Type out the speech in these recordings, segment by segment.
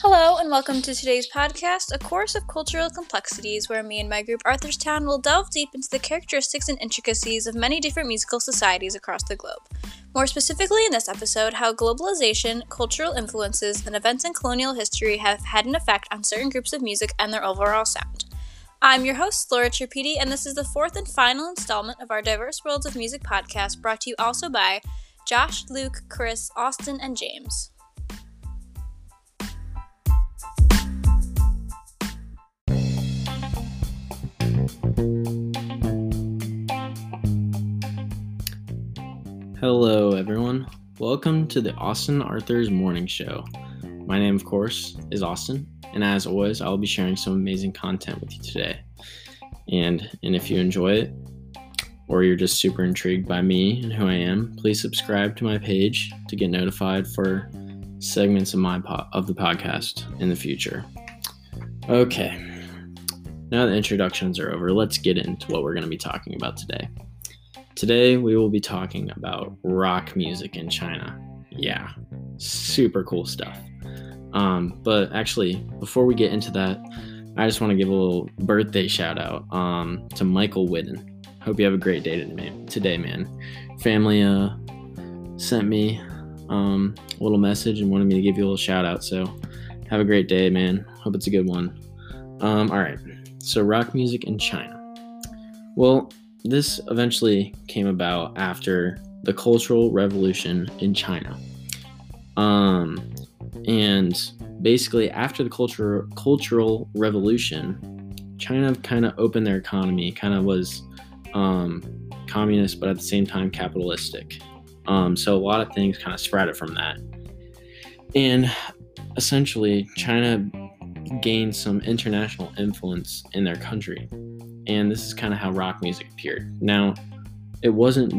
Hello, and welcome to today's podcast, A Chorus of Cultural Complexities, where me and my group Arthurstown will delve deep into the characteristics and intricacies of many different musical societies across the globe. More specifically, in this episode, how globalization, cultural influences, and events in colonial history have had an effect on certain groups of music and their overall sound. I'm your host, Laura Tripidi, and this is the fourth and final installment of our Diverse Worlds of Music podcast, brought to you also by Josh, Luke, Chris, Austin, and James. Hello, everyone. Welcome to the Austin Arthur's Morning Show. My name, of course, is Austin, and as always, I will be sharing some amazing content with you today. And and if you enjoy it, or you're just super intrigued by me and who I am, please subscribe to my page to get notified for segments of my po- of the podcast in the future. Okay. Now the introductions are over, let's get into what we're going to be talking about today. Today, we will be talking about rock music in China. Yeah, super cool stuff. Um, but actually, before we get into that, I just want to give a little birthday shout out um, to Michael Whidden. Hope you have a great day today, man. Family uh, sent me um, a little message and wanted me to give you a little shout out. So have a great day, man. Hope it's a good one. Um, all right, so rock music in China. Well, this eventually came about after the Cultural Revolution in China. Um, and basically, after the culture, Cultural Revolution, China kind of opened their economy, kind of was um, communist, but at the same time capitalistic. Um, so a lot of things kind of sprouted from that. And essentially, China gained some international influence in their country and this is kind of how rock music appeared. Now, it wasn't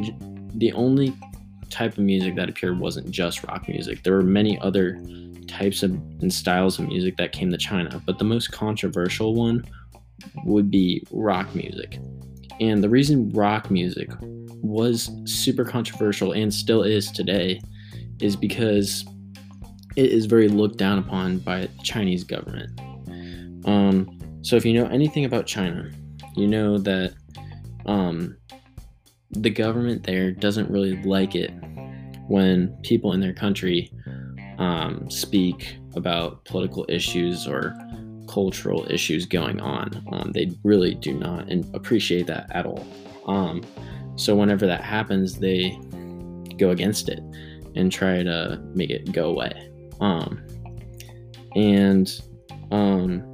the only type of music that appeared wasn't just rock music. There were many other types of and styles of music that came to China, but the most controversial one would be rock music. And the reason rock music was super controversial and still is today is because it is very looked down upon by the Chinese government. Um, so if you know anything about China, you know that um, the government there doesn't really like it when people in their country um, speak about political issues or cultural issues going on. Um, they really do not appreciate that at all. Um, so whenever that happens, they go against it and try to make it go away. Um, and um,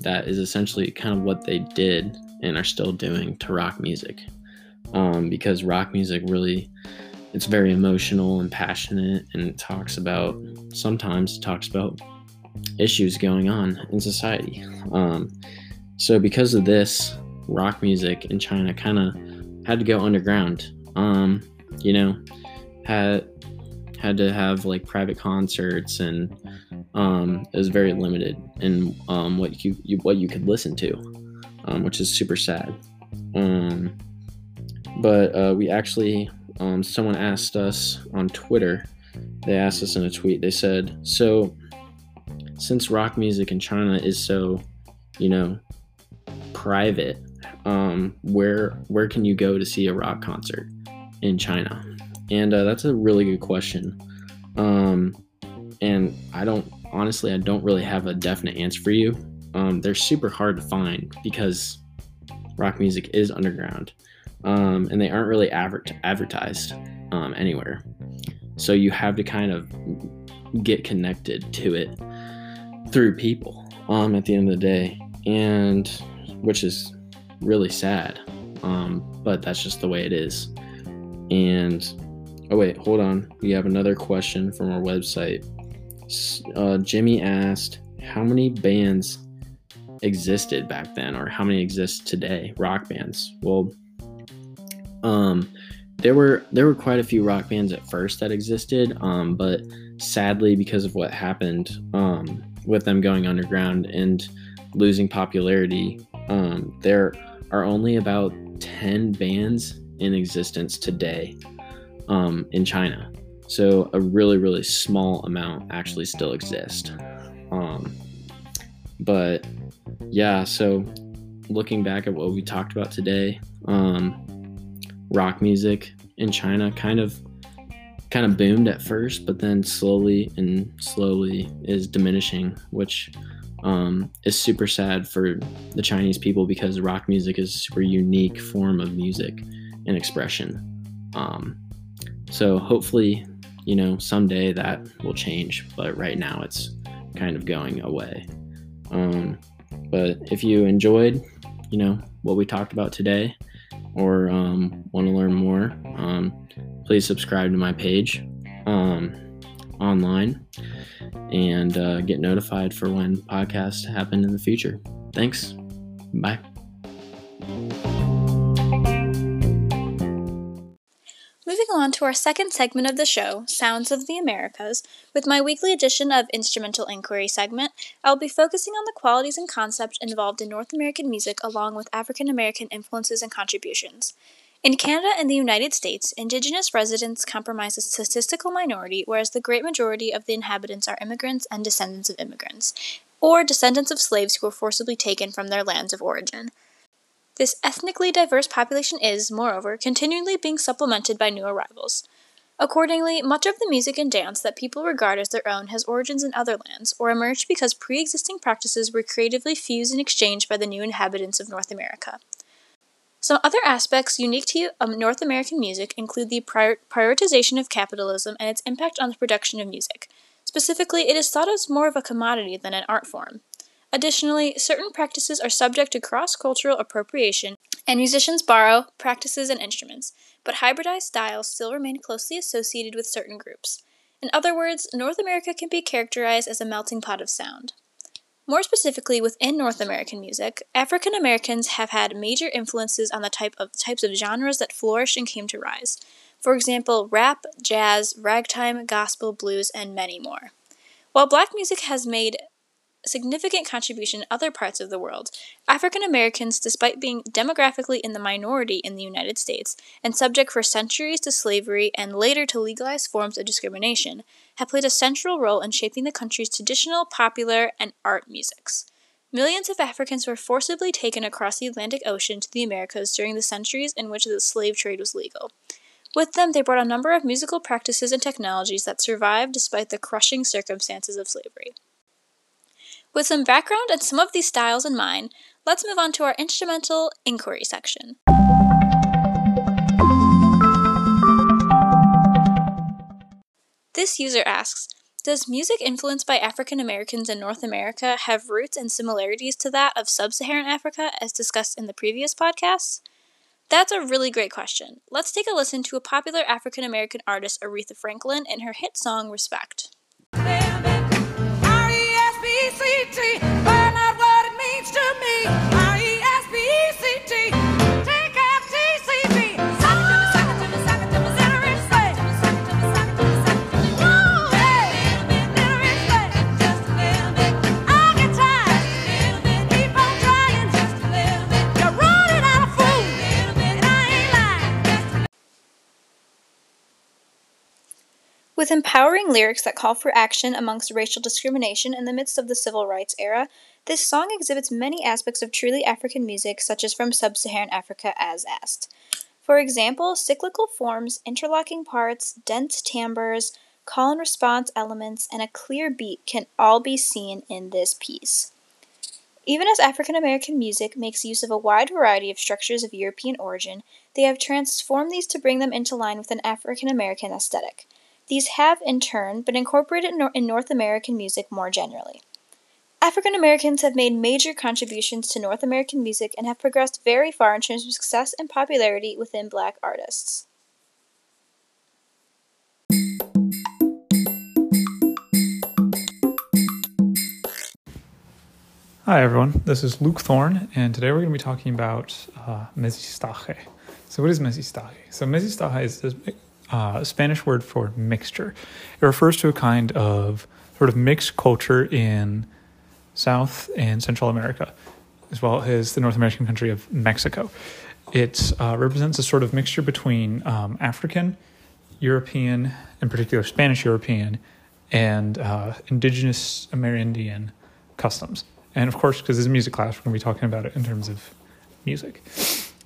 that is essentially kind of what they did and are still doing to rock music. Um, because rock music really it's very emotional and passionate and it talks about sometimes talks about issues going on in society um, so because of this rock music in china kind of had to go underground um, you know had had to have like private concerts and um, was very limited in um, what you, you, what you could listen to, um, which is super sad. Um, but uh, we actually, um, someone asked us on Twitter. They asked us in a tweet. They said, "So, since rock music in China is so, you know, private, um, where where can you go to see a rock concert in China?" And uh, that's a really good question. Um, and I don't honestly, I don't really have a definite answer for you. Um, they're super hard to find because rock music is underground, um, and they aren't really adver- advertised um, anywhere. So you have to kind of get connected to it through people um, at the end of the day, and which is really sad. Um, but that's just the way it is. And oh wait, hold on. We have another question from our website uh, Jimmy asked how many bands existed back then or how many exist today rock bands. Well um there were there were quite a few rock bands at first that existed um but sadly because of what happened um with them going underground and losing popularity um there are only about 10 bands in existence today um in China so a really, really small amount actually still exist. Um, but yeah, so looking back at what we talked about today, um, rock music in China kind of kind of boomed at first, but then slowly and slowly is diminishing, which um, is super sad for the Chinese people because rock music is a super unique form of music and expression. Um, so hopefully, you know, someday that will change, but right now it's kind of going away. Um, but if you enjoyed, you know, what we talked about today, or um, want to learn more, um, please subscribe to my page um, online and uh, get notified for when podcasts happen in the future. Thanks. Bye. On to our second segment of the show, Sounds of the Americas, with my weekly edition of Instrumental Inquiry segment, I will be focusing on the qualities and concepts involved in North American music along with African American influences and contributions. In Canada and the United States, Indigenous residents comprise a statistical minority, whereas the great majority of the inhabitants are immigrants and descendants of immigrants, or descendants of slaves who were forcibly taken from their lands of origin. This ethnically diverse population is, moreover, continually being supplemented by new arrivals. Accordingly, much of the music and dance that people regard as their own has origins in other lands, or emerged because pre existing practices were creatively fused and exchanged by the new inhabitants of North America. Some other aspects unique to um, North American music include the prior- prioritization of capitalism and its impact on the production of music. Specifically, it is thought of as more of a commodity than an art form. Additionally, certain practices are subject to cross cultural appropriation, and musicians borrow practices and instruments, but hybridized styles still remain closely associated with certain groups. In other words, North America can be characterized as a melting pot of sound. More specifically, within North American music, African Americans have had major influences on the type of types of genres that flourished and came to rise. For example, rap, jazz, ragtime, gospel, blues, and many more. While black music has made significant contribution in other parts of the world, African Americans, despite being demographically in the minority in the United States and subject for centuries to slavery and later to legalized forms of discrimination, have played a central role in shaping the country's traditional, popular, and art musics. Millions of Africans were forcibly taken across the Atlantic Ocean to the Americas during the centuries in which the slave trade was legal. With them, they brought a number of musical practices and technologies that survived despite the crushing circumstances of slavery. With some background and some of these styles in mind, let's move on to our instrumental inquiry section. This user asks Does music influenced by African Americans in North America have roots and similarities to that of sub Saharan Africa as discussed in the previous podcasts? That's a really great question. Let's take a listen to a popular African American artist, Aretha Franklin, and her hit song Respect. CCT. With empowering lyrics that call for action amongst racial discrimination in the midst of the civil rights era, this song exhibits many aspects of truly African music, such as from sub Saharan Africa, as asked. For example, cyclical forms, interlocking parts, dense timbres, call and response elements, and a clear beat can all be seen in this piece. Even as African American music makes use of a wide variety of structures of European origin, they have transformed these to bring them into line with an African American aesthetic. These have, in turn, been incorporated in North American music more generally. African Americans have made major contributions to North American music and have progressed very far in terms of success and popularity within black artists. Hi everyone, this is Luke Thorne, and today we're going to be talking about uh, mestizaje. So, what is mestizaje? So, mestizaje is this uh, Spanish word for mixture. It refers to a kind of sort of mixed culture in South and Central America, as well as the North American country of Mexico. It uh, represents a sort of mixture between um, African, European, in particular Spanish European, and uh, indigenous Amerindian customs. And of course, because this is a music class, we're going to be talking about it in terms of music.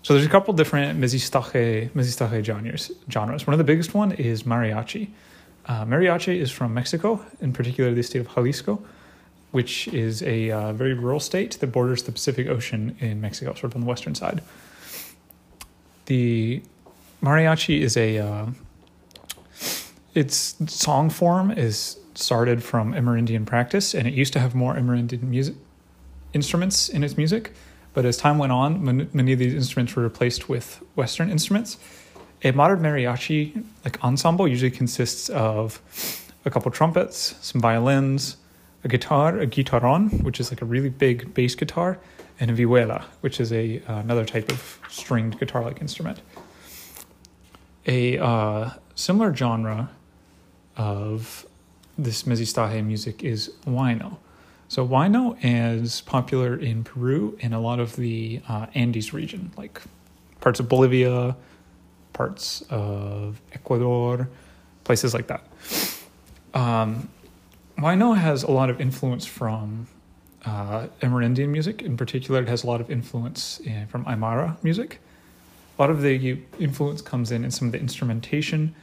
So there's a couple different mestizaje, mestizaje genres, genres. One of the biggest one is mariachi. Uh, mariachi is from Mexico, in particular the state of Jalisco, which is a uh, very rural state that borders the Pacific Ocean in Mexico, sort of on the western side. The mariachi is a uh, its song form is started from Amerindian practice, and it used to have more Amerindian music instruments in its music. But as time went on, many of these instruments were replaced with Western instruments. A modern mariachi like ensemble usually consists of a couple trumpets, some violins, a guitar, a guitarron, which is like a really big bass guitar, and a vihuela, which is a uh, another type of stringed guitar-like instrument. A uh, similar genre of this mestizaje music is huayno. So huayno is popular in Peru and a lot of the uh, Andes region, like parts of Bolivia, parts of Ecuador, places like that. Um, huayno has a lot of influence from uh, Amerindian music. In particular, it has a lot of influence in, from Aymara music. A lot of the influence comes in in some of the instrumentation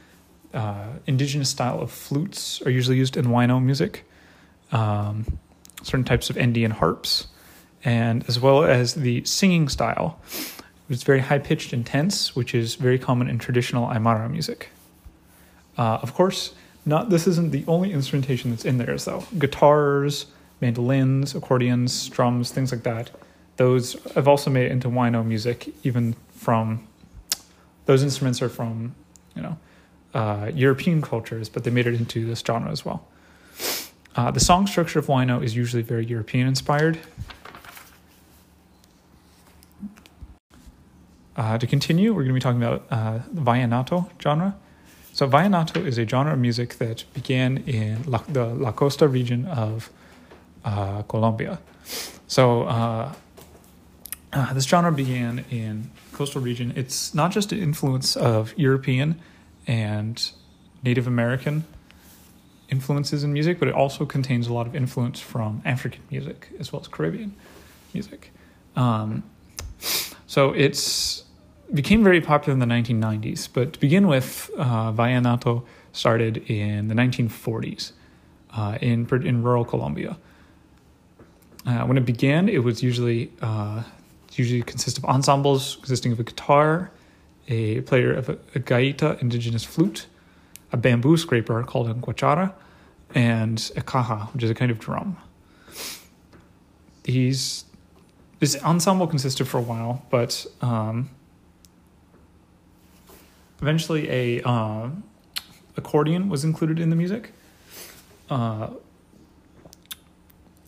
uh, indigenous style of flutes are usually used in huayno music, um, certain types of Indian harps, and as well as the singing style, is very high pitched and tense, which is very common in traditional Aymara music. Uh, of course, not this isn't the only instrumentation that's in there, though. Guitars, mandolins, accordions, drums, things like that. Those have also made it into huayno music, even from those instruments are from, you know, uh, European cultures, but they made it into this genre as well. Uh, the song structure of huayno is usually very European inspired. Uh, to continue, we're going to be talking about uh, the vallenato genre. So, vallenato is a genre of music that began in La, the La Costa region of uh, Colombia. So, uh, uh, this genre began in coastal region. It's not just an influence of European and Native American influences in music, but it also contains a lot of influence from African music as well as Caribbean music. Um, so it's became very popular in the 1990s. But to begin with, uh, vallenato started in the 1940s uh, in in rural Colombia. Uh, when it began, it was usually uh, usually consist of ensembles consisting of a guitar, a player of a, a gaita, indigenous flute, a bamboo scraper called a guachara, and a caja, which is a kind of drum. These this ensemble consisted for a while, but um, eventually a uh, accordion was included in the music. Uh,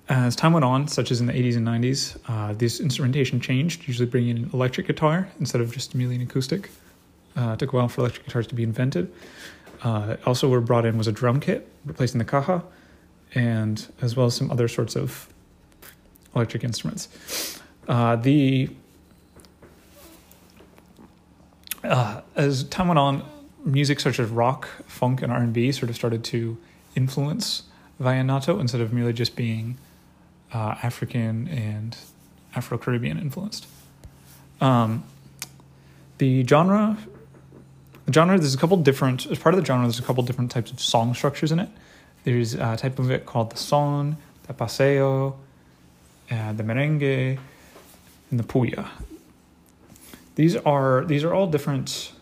as time went on, such as in the 80s and 90s, uh, this instrumentation changed, usually bringing in an electric guitar instead of just merely an acoustic. Uh, it took a while for electric guitars to be invented. Uh, also, were brought in was a drum kit, replacing the caja, and as well as some other sorts of electric instruments. Uh, the uh, as time went on, music such as rock, funk, and R and B sort of started to influence vallenato instead of merely just being uh, African and Afro Caribbean influenced. Um, the genre, the genre, there's a couple different, as part of the genre, there's a couple different types of song structures in it. There's a type of it called the son, the paseo, uh, the merengue, and the puya. These are these are all different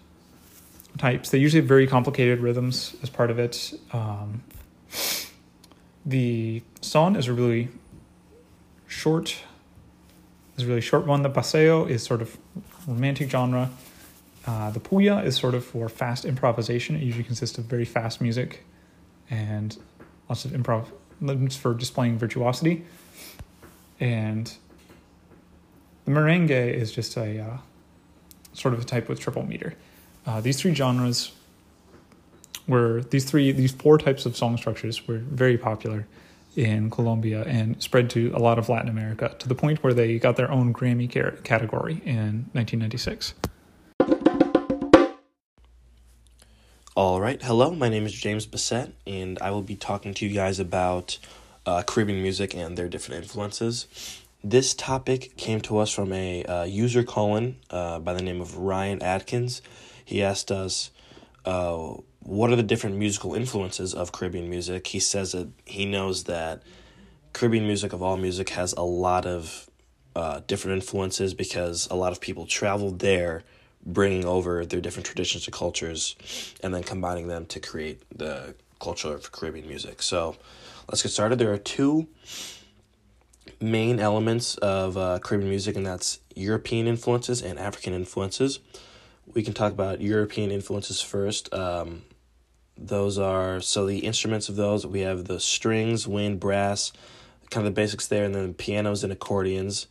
types. They usually have very complicated rhythms as part of it. Um, the son is a really short is a really short one. The paseo is sort of romantic genre. Uh, the puya is sort of for fast improvisation. It usually consists of very fast music and lots of improv for displaying virtuosity. And the merengue is just a uh, sort of a type with triple meter. Uh, these three genres were these three these four types of song structures were very popular in Colombia and spread to a lot of Latin America to the point where they got their own Grammy category in 1996. All right, hello, my name is James Bissett, and I will be talking to you guys about uh, Caribbean music and their different influences. This topic came to us from a uh, user calling uh, by the name of Ryan Atkins. He asked us, uh, What are the different musical influences of Caribbean music? He says that he knows that Caribbean music, of all music, has a lot of uh, different influences because a lot of people traveled there bringing over their different traditions and cultures and then combining them to create the culture of Caribbean music. So let's get started. There are two main elements of uh, Caribbean music, and that's European influences and African influences. We can talk about European influences first. Um, those are so the instruments of those we have the strings, wind, brass, kind of the basics there, and then pianos and accordions.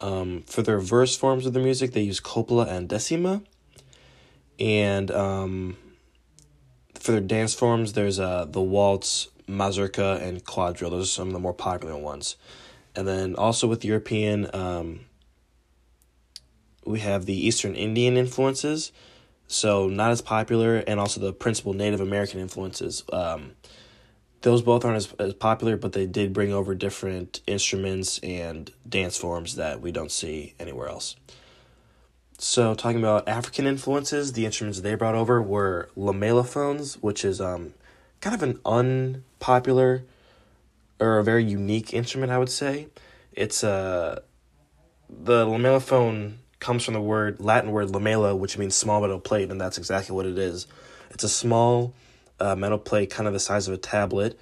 Um, for their verse forms of the music, they use copla and decima. And um, for their dance forms, there's uh, the waltz, mazurka, and quadrille. Those are some of the more popular ones. And then also with European, um, we have the Eastern Indian influences, so not as popular, and also the principal Native American influences. Um, those both aren't as, as popular, but they did bring over different instruments and dance forms that we don't see anywhere else. So, talking about African influences, the instruments they brought over were lamellophones, which is um, kind of an unpopular or a very unique instrument, I would say. It's a uh, the lamellophone comes from the word Latin word lamella, which means small metal plate, and that's exactly what it is. It's a small uh, metal plate, kind of the size of a tablet,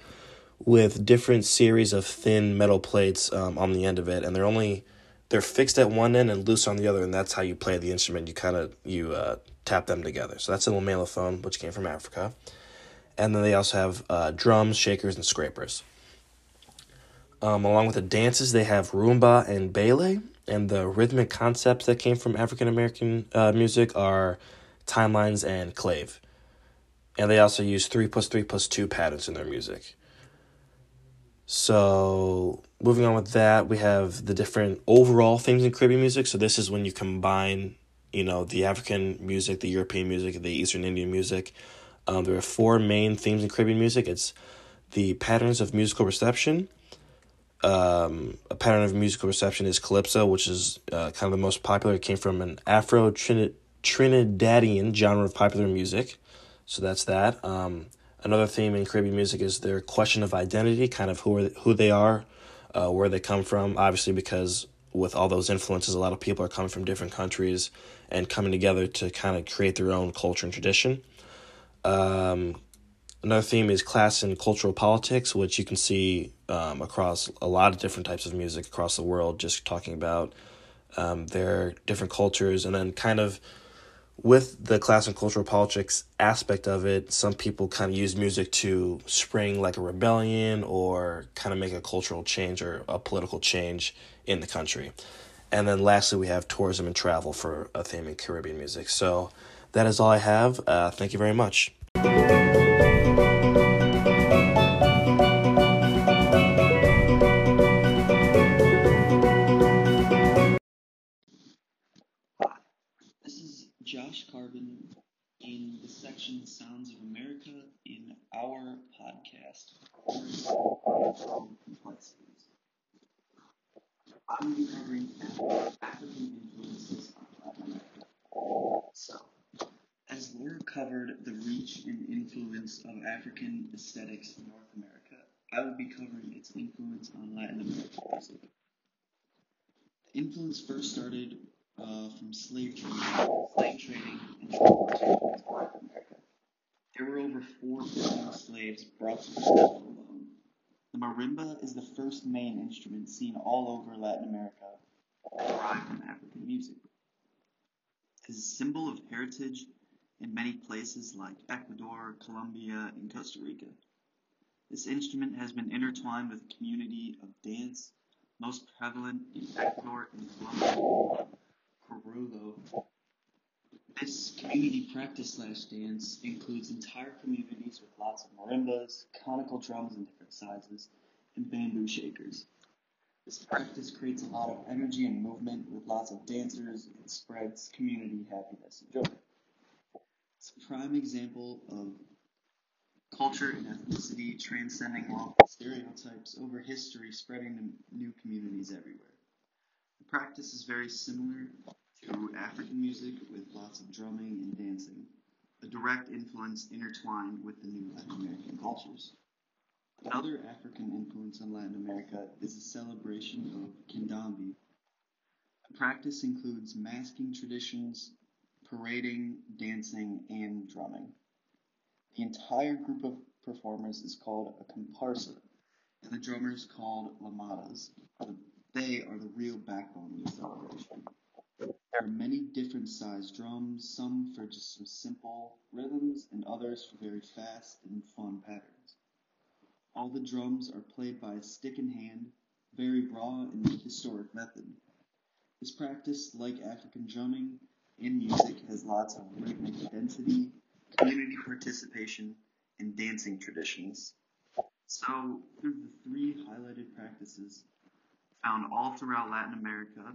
with different series of thin metal plates um, on the end of it, and they're only they're fixed at one end and loose on the other, and that's how you play the instrument. You kind of you uh, tap them together. So that's a lamellophone, which came from Africa, and then they also have uh, drums, shakers, and scrapers. Um, along with the dances, they have rumba and bele, and the rhythmic concepts that came from African American uh, music are timelines and clave and they also use three plus three plus two patterns in their music. So moving on with that, we have the different overall themes in Caribbean music. So this is when you combine, you know, the African music, the European music, the Eastern Indian music. Um, there are four main themes in Caribbean music. It's the patterns of musical reception. Um, a pattern of musical reception is calypso, which is uh, kind of the most popular. It came from an Afro Trinidadian genre of popular music. So that's that. Um, another theme in Caribbean music is their question of identity, kind of who are who they are, uh, where they come from. Obviously, because with all those influences, a lot of people are coming from different countries and coming together to kind of create their own culture and tradition. Um, another theme is class and cultural politics, which you can see um, across a lot of different types of music across the world, just talking about um, their different cultures and then kind of with the class and cultural politics aspect of it, some people kind of use music to spring like a rebellion or kind of make a cultural change or a political change in the country. And then lastly, we have tourism and travel for a theme in Caribbean music. So that is all I have. Uh, thank you very much. Carbon in the section Sounds of America in our podcast, Complexities. I'm be covering African influences on Latin America. So, as Laura covered the reach and influence of African aesthetics in North America, I will be covering its influence on Latin American music. The influence first started uh, from slave trading, slave trading and transportation to Latin America. There were over 4 billion slaves brought to Brazil alone. The marimba is the first main instrument seen all over Latin America, derived from African music. It is a symbol of heritage in many places like Ecuador, Colombia, and Costa Rica. This instrument has been intertwined with a community of dance, most prevalent in Ecuador and Colombia. Peru, this community practice slash dance includes entire communities with lots of marimbas, conical drums in different sizes, and bamboo shakers. This practice creates a lot of energy and movement with lots of dancers and spreads community happiness and joy. It's a prime example of culture and ethnicity transcending local stereotypes over history, spreading to new communities everywhere. The practice is very similar to African music with lots of drumming and dancing, a direct influence intertwined with the new Latin American cultures. Another African influence on Latin America is the celebration of Candombe. The practice includes masking traditions, parading, dancing, and drumming. The entire group of performers is called a comparsa, and the drummers called llamadas. They are the real backbone of the celebration. There are many different sized drums, some for just some simple rhythms, and others for very fast and fun patterns. All the drums are played by a stick in hand, very raw and historic method. This practice, like African drumming and music, has lots of rhythmic density, community participation, and dancing traditions. So, through the three highlighted practices found all throughout Latin America,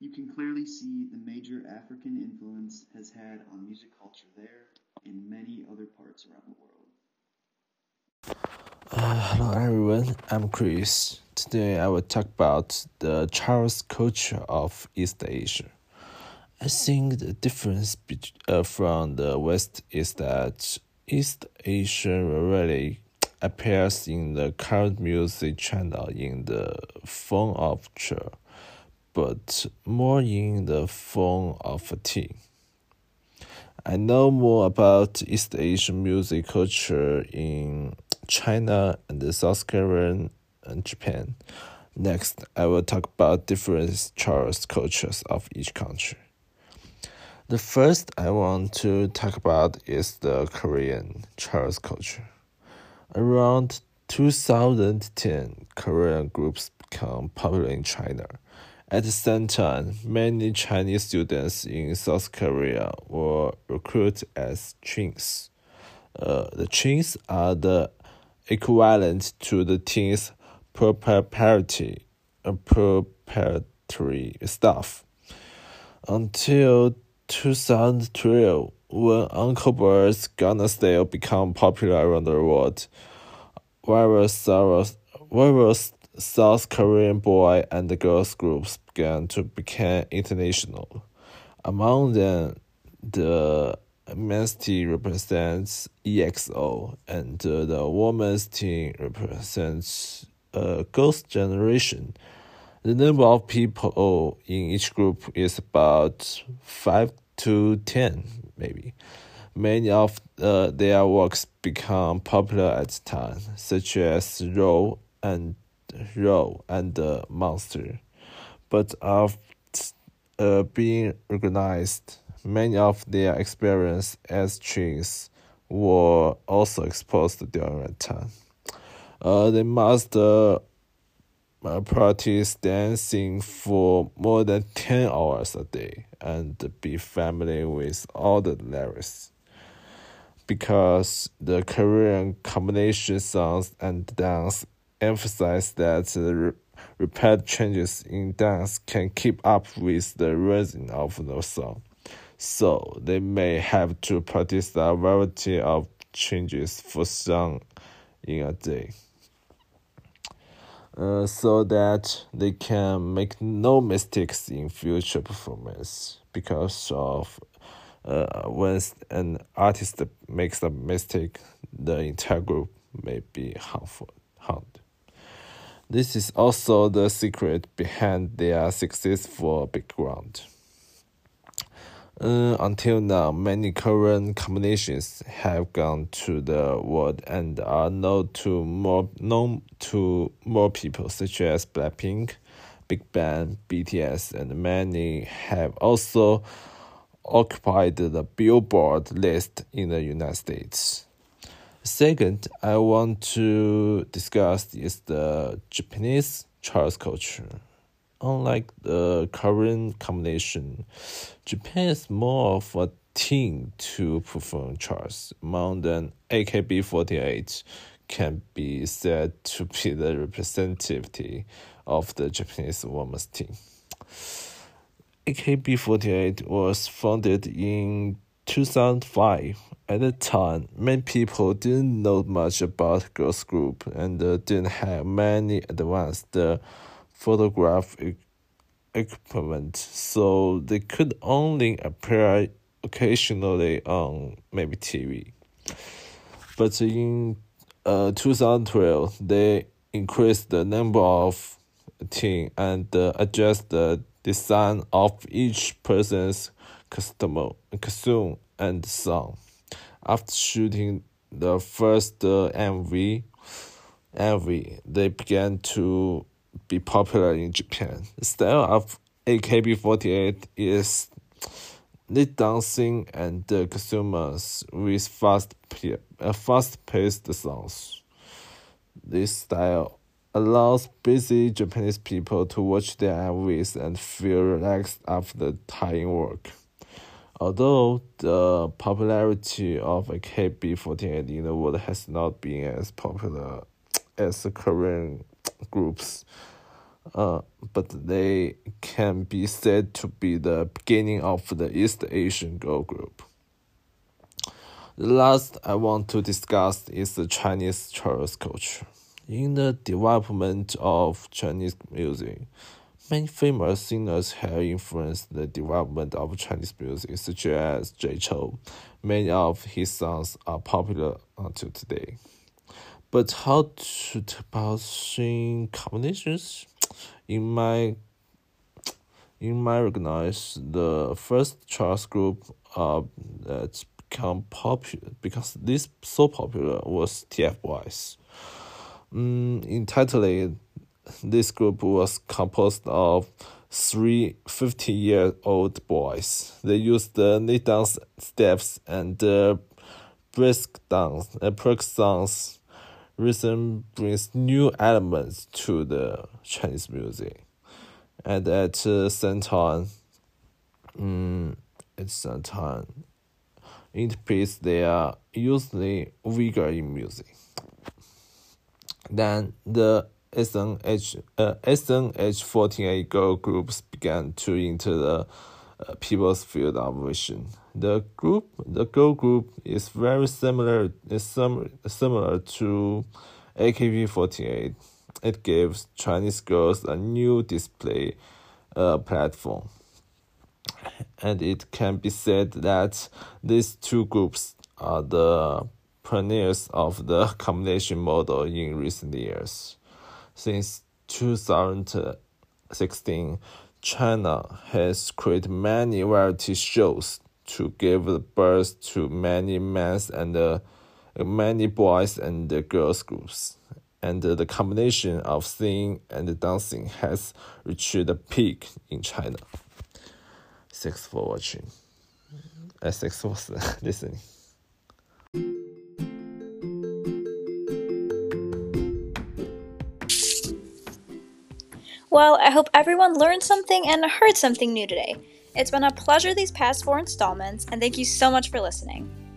you can clearly see the major African influence has had on music culture there and many other parts around the world. Uh, hello everyone, I'm Chris. Today I will talk about the Chinese culture of East Asia. I think the difference be- uh, from the West is that East Asia really appears in the current music channel in the form of chur, but more in the form of tea. I know more about East Asian music culture in China and South Korea and Japan. Next, I will talk about different Chinese cultures of each country. The first I want to talk about is the Korean Chinese culture. Around 2010, Korean groups become popular in China. At the same time, many Chinese students in South Korea were recruited as Chins. Uh, the Chins are the equivalent to the teens preparatory, uh, preparatory staff. Until 2012, when Uncle Gangnam Style became popular around the world, various South, various South Korean boy and girls groups began to become international. Among them, the men's team represents EXO, and uh, the women's team represents a Girls' Generation. The number of people in each group is about 5 to 10, maybe. Many of uh, their works become popular at the time, such as Row and Row and uh, Monster. But after uh, being recognized, many of their experience as trees were also exposed during that time. Uh, they must uh, practice dancing for more than 10 hours a day and be familiar with all the lyrics. Because the Korean combination songs and dance emphasize that the repeated changes in dance can keep up with the rhythm of the song. So they may have to practice a variety of changes for song in a day. Uh, so that they can make no mistakes in future performance because of uh, when an artist makes a mistake, the entire group may be harmed. This is also the secret behind their successful background. Uh, until now, many Korean combinations have gone to the world and are known to more known to more people, such as Blackpink, Big Bang, BTS, and many have also occupied the Billboard list in the United States. Second, I want to discuss is the Japanese Chinese culture. Unlike the current combination, Japan is more of a team to perform charts. More than AKB48 can be said to be the representative of the Japanese women's team. AKB48 was founded in 2005. At the time, many people didn't know much about girls group and uh, didn't have many advanced photograph equipment, so they could only appear occasionally on maybe TV. But in uh, 2012, they increased the number of team and uh, adjust the design of each person's costume, costume and song. After shooting the first uh, MV, MV, they began to be popular in Japan. The style of AKB48 is lead dancing and uh, consumers with fast, uh, fast-paced songs. This style allows busy Japanese people to watch their MVs and feel relaxed after tiring work. Although the popularity of AKB48 in the world has not been as popular as the Korean groups, uh, but they can be said to be the beginning of the East Asian girl group. The last I want to discuss is the Chinese chorus culture. In the development of Chinese music, many famous singers have influenced the development of Chinese music, such as Jay Chou. Many of his songs are popular until today. But how to about sing combinations? In my in my recognize the first Charles group uh that's become popular because this so popular was TF Boys. Mm, entitled, this group was composed of three 50 year old boys. They used the knee dance steps and the brisk dance, uh, brisk songs. Rhythm brings new elements to the Chinese music. And at uh, same time, um, at some time, interprets they are usually weaker in music. Then the SNH uh, SNH48 girl groups began to enter the uh, people's field of vision. The group, the girl group, is very similar, is sim- similar to AKB48. It gives Chinese girls a new display uh, platform, and it can be said that these two groups are the pioneers of the combination model in recent years. Since 2016, China has created many variety shows to give birth to many men's and uh, many boys and girls groups. And uh, the combination of singing and dancing has reached a peak in China. Thanks for watching. Uh, thanks for listening. Well, I hope everyone learned something and heard something new today. It's been a pleasure these past four installments, and thank you so much for listening.